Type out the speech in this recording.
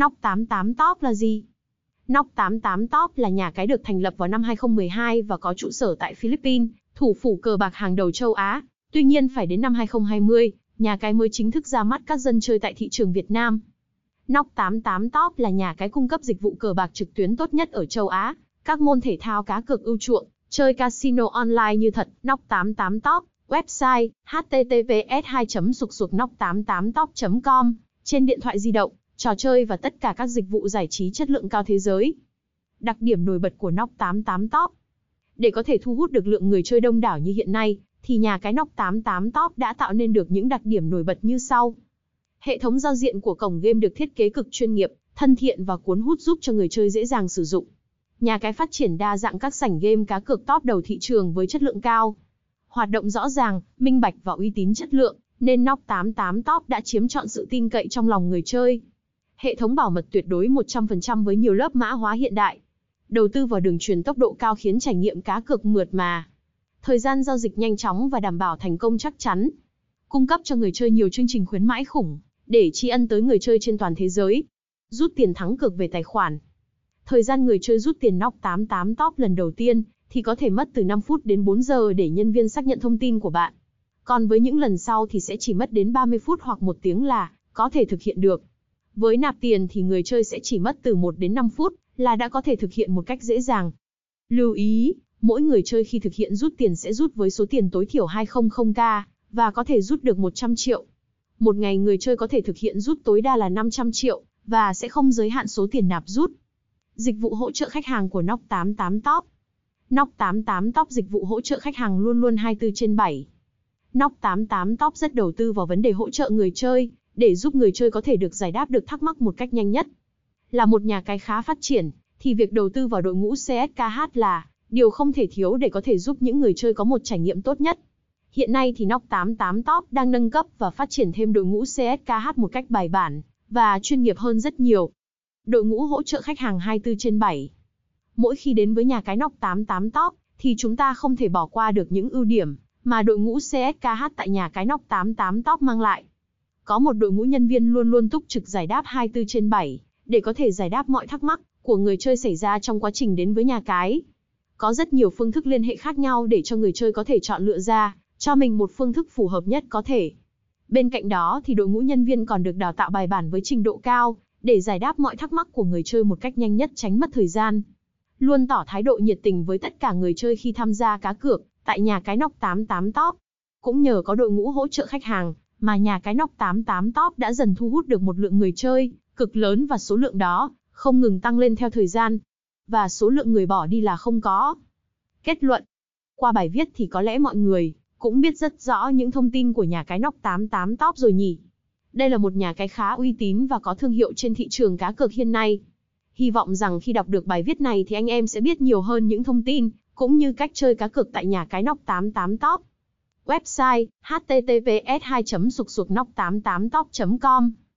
Nóc 88 Top là gì? Nóc 88 Top là nhà cái được thành lập vào năm 2012 và có trụ sở tại Philippines, thủ phủ cờ bạc hàng đầu châu Á. Tuy nhiên phải đến năm 2020, nhà cái mới chính thức ra mắt các dân chơi tại thị trường Việt Nam. Nóc 88 Top là nhà cái cung cấp dịch vụ cờ bạc trực tuyến tốt nhất ở châu Á, các môn thể thao cá cược ưu chuộng, chơi casino online như thật, Nóc 88 Top, website https 2 sục sục nóc 88 top com trên điện thoại di động, trò chơi và tất cả các dịch vụ giải trí chất lượng cao thế giới. Đặc điểm nổi bật của Nóc 88 Top Để có thể thu hút được lượng người chơi đông đảo như hiện nay, thì nhà cái Nóc 88 Top đã tạo nên được những đặc điểm nổi bật như sau. Hệ thống giao diện của cổng game được thiết kế cực chuyên nghiệp, thân thiện và cuốn hút giúp cho người chơi dễ dàng sử dụng. Nhà cái phát triển đa dạng các sảnh game cá cược top đầu thị trường với chất lượng cao. Hoạt động rõ ràng, minh bạch và uy tín chất lượng, nên Nóc 88 Top đã chiếm trọn sự tin cậy trong lòng người chơi. Hệ thống bảo mật tuyệt đối 100% với nhiều lớp mã hóa hiện đại. Đầu tư vào đường truyền tốc độ cao khiến trải nghiệm cá cược mượt mà. Thời gian giao dịch nhanh chóng và đảm bảo thành công chắc chắn. Cung cấp cho người chơi nhiều chương trình khuyến mãi khủng, để tri ân tới người chơi trên toàn thế giới. Rút tiền thắng cược về tài khoản. Thời gian người chơi rút tiền nóc 88 top lần đầu tiên, thì có thể mất từ 5 phút đến 4 giờ để nhân viên xác nhận thông tin của bạn. Còn với những lần sau thì sẽ chỉ mất đến 30 phút hoặc một tiếng là có thể thực hiện được. Với nạp tiền thì người chơi sẽ chỉ mất từ 1 đến 5 phút là đã có thể thực hiện một cách dễ dàng. Lưu ý, mỗi người chơi khi thực hiện rút tiền sẽ rút với số tiền tối thiểu 200k và có thể rút được 100 triệu. Một ngày người chơi có thể thực hiện rút tối đa là 500 triệu và sẽ không giới hạn số tiền nạp rút. Dịch vụ hỗ trợ khách hàng của Noc 88 Top Noc 88 Top dịch vụ hỗ trợ khách hàng luôn luôn 24 trên 7. Noc 88 Top rất đầu tư vào vấn đề hỗ trợ người chơi, để giúp người chơi có thể được giải đáp được thắc mắc một cách nhanh nhất. Là một nhà cái khá phát triển, thì việc đầu tư vào đội ngũ CSKH là điều không thể thiếu để có thể giúp những người chơi có một trải nghiệm tốt nhất. Hiện nay thì Noc 88 Top đang nâng cấp và phát triển thêm đội ngũ CSKH một cách bài bản và chuyên nghiệp hơn rất nhiều. Đội ngũ hỗ trợ khách hàng 24 trên 7. Mỗi khi đến với nhà cái Noc 88 Top thì chúng ta không thể bỏ qua được những ưu điểm mà đội ngũ CSKH tại nhà cái Noc 88 Top mang lại. Có một đội ngũ nhân viên luôn luôn túc trực giải đáp 24 trên 7, để có thể giải đáp mọi thắc mắc của người chơi xảy ra trong quá trình đến với nhà cái. Có rất nhiều phương thức liên hệ khác nhau để cho người chơi có thể chọn lựa ra, cho mình một phương thức phù hợp nhất có thể. Bên cạnh đó thì đội ngũ nhân viên còn được đào tạo bài bản với trình độ cao, để giải đáp mọi thắc mắc của người chơi một cách nhanh nhất tránh mất thời gian. Luôn tỏ thái độ nhiệt tình với tất cả người chơi khi tham gia cá cược, tại nhà cái nóc 88 top. Cũng nhờ có đội ngũ hỗ trợ khách hàng, mà nhà cái nóc 88 top đã dần thu hút được một lượng người chơi cực lớn và số lượng đó không ngừng tăng lên theo thời gian. Và số lượng người bỏ đi là không có. Kết luận. Qua bài viết thì có lẽ mọi người cũng biết rất rõ những thông tin của nhà cái nóc 88 top rồi nhỉ. Đây là một nhà cái khá uy tín và có thương hiệu trên thị trường cá cược hiện nay. Hy vọng rằng khi đọc được bài viết này thì anh em sẽ biết nhiều hơn những thông tin, cũng như cách chơi cá cược tại nhà cái nóc 88 top. Website https 2 sục sục nóc 88 top com.